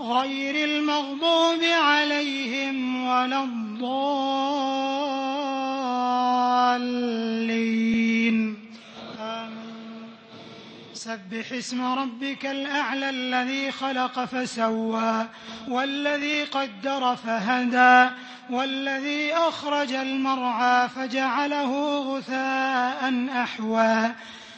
غير المغضوب عليهم ولا الضالين. سبح اسم ربك الأعلى الذي خلق فسوى والذي قدر فهدى والذي أخرج المرعى فجعله غثاء أحوى.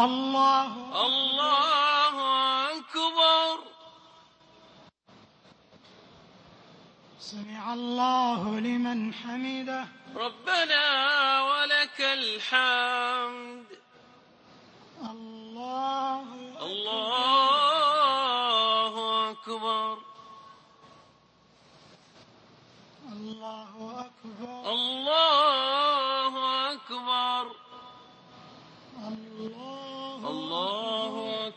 الله الله أكبر. سمع الله لمن حمده. ربنا ولك الحمد.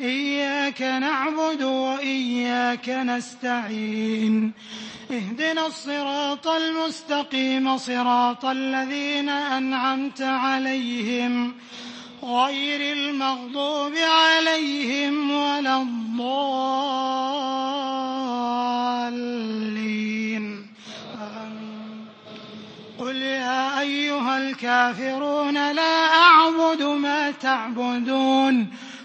إياك نعبد وإياك نستعين. اهدنا الصراط المستقيم صراط الذين أنعمت عليهم. غير المغضوب عليهم ولا الضالين. قل يا أيها الكافرون لا أعبد ما تعبدون.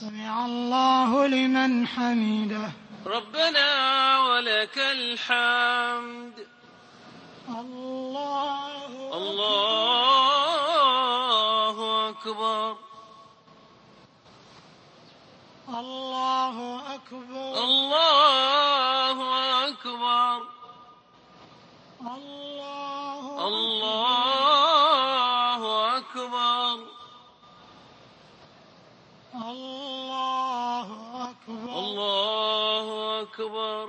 سمع الله لمن حمده. ربنا ولك الحمد. الله الله أكبر. الله أكبر. الله أكبر الله الله أكبر الله أكبر الله أكبر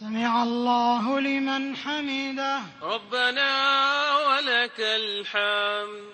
سمع الله لمن حمده. ربنا ولك الحمد.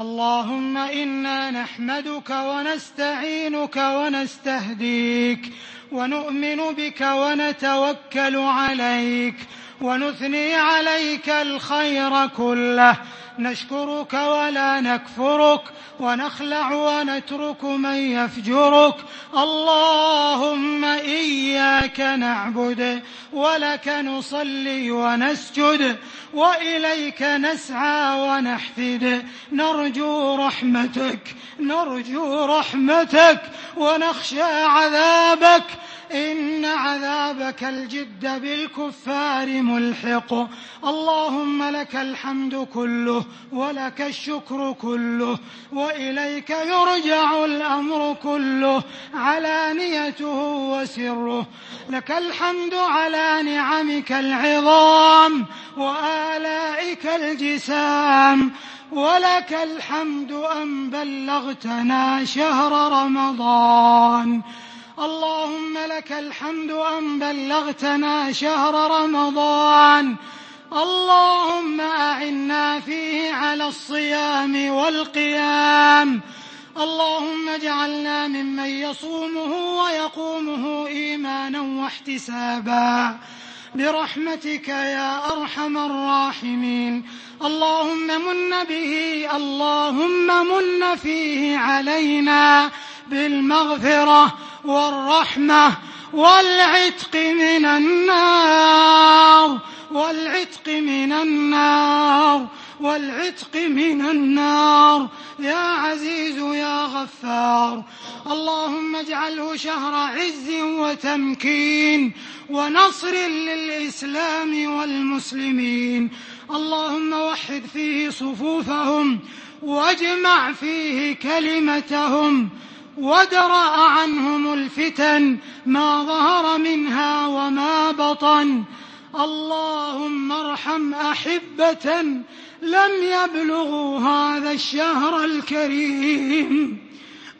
اللهم إنا نحمدك ونستعينك ونستهديك ونؤمن بك ونتوكل عليك ونثني عليك الخير كله. نشكرك ولا نكفرك ونخلع ونترك من يفجرك. اللهم إياك نعبد ولك نصلي ونسجد وإليك نسعى ونحفد. نرجو رحمتك نرجو رحمتك ونخشى عذابك. إن عذابك الجد بالكفار ملحق. اللهم لك الحمد كله ولك الشكر كله وإليك يرجع الأمر كله علانيته وسره. لك الحمد على نعمك العظام وآلائك الجسام. ولك الحمد أن بلغتنا شهر رمضان. اللهم لك الحمد أن بلغتنا شهر رمضان. اللهم أعنا فيه على الصيام والقيام. اللهم اجعلنا ممن يصومه ويقومه إيمانا واحتسابا. برحمتك يا أرحم الراحمين. اللهم من به اللهم من فيه علينا بالمغفرة. والرحمة والعتق من النار والعتق من النار والعتق من النار. يا عزيز يا غفار اللهم اجعله شهر عز وتمكين ونصر للإسلام والمسلمين. اللهم وحد فيه صفوفهم واجمع فيه كلمتهم. ودرأ عنهم الفتن ما ظهر منها وما بطن. اللهم ارحم أحبة لم يبلغوا هذا الشهر الكريم.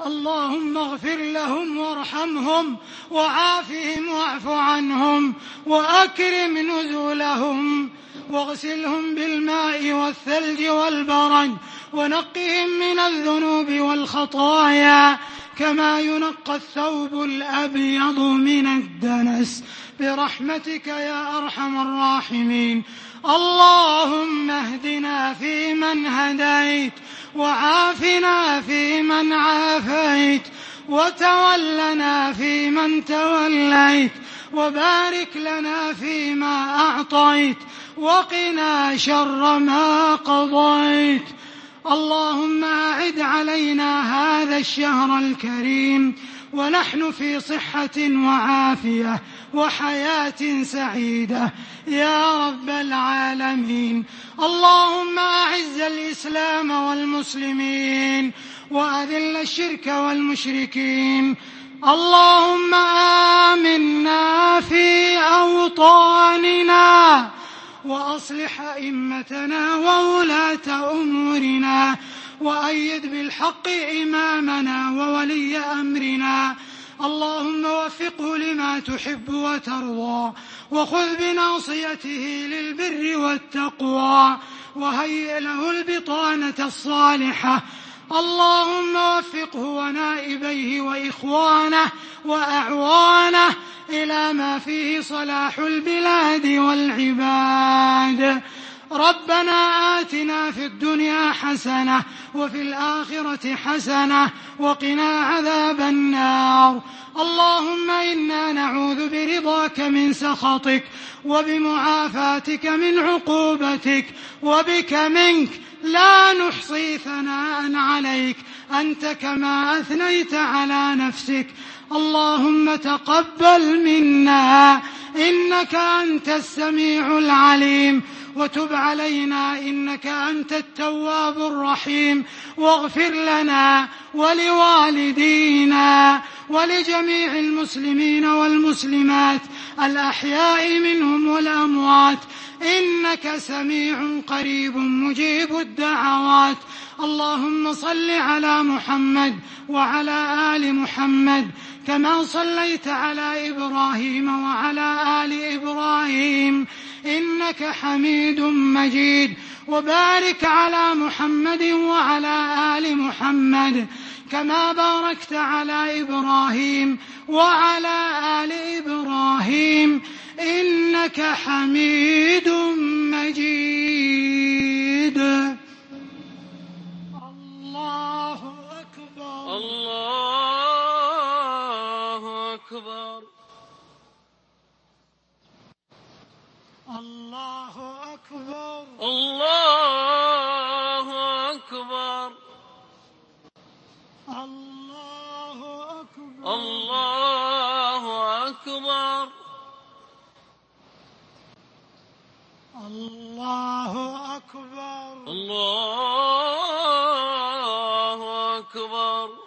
اللهم اغفر لهم وارحمهم وعافهم واعف عنهم وأكرم نزلهم واغسلهم بالماء والثلج والبرد ونقهم من الذنوب والخطايا. كما ينقى الثوب الأبيض من الدنس. برحمتك يا أرحم الراحمين. اللهم اهدنا فيمن هديت وعافنا فيمن عافيت وتولنا فيمن توليت وبارك لنا فيما أعطيت وقنا شر ما قضيت. اللهم أعد علينا هذا الشهر الكريم ونحن في صحة وعافية وحياة سعيدة. يا رب العالمين. اللهم أعز الإسلام والمسلمين وأذل الشرك والمشركين. اللهم آمنا في أوطاننا. وأصلح أئمتنا وولاة أمورنا وأيد بالحق إمامنا وولي أمرنا. اللهم وفقه لما تحب وترضى وخذ بناصيته للبر والتقوى وهيئ له البطانة الصالحة. اللهم وفقه ونائبيه وإخوانه وأعوانه إلى ما فيه صلاح البلاد والعباد. ربنا آتنا في الدنيا حسنة وفي الآخرة حسنة وقنا عذاب النار. اللهم إنا نعوذ برضاك من سخطك وبمعافاتك من عقوبتك وبك منك لا نحصي ثناء عليك. أنت كما أثنيت على نفسك. اللهم تقبل منا. إنك أنت السميع العليم. وتب علينا. إنك أنت التواب الرحيم. واغفر لنا ولوالدينا ولجميع المسلمين والمسلمات. الأحياء منهم والأموات. إنك سميع قريب مجيب الدعوات. اللهم صل على محمد وعلى آل محمد كما صليت على إبراهيم وعلى آل إبراهيم. إنك حميد مجيد. وبارك على محمد وعلى آل محمد كما باركت على إبراهيم وعلى آل إبراهيم. إنك حميد مجيد. الله أكبر. الله أكبر. الله أكبر. الله أكبر. الله أكبر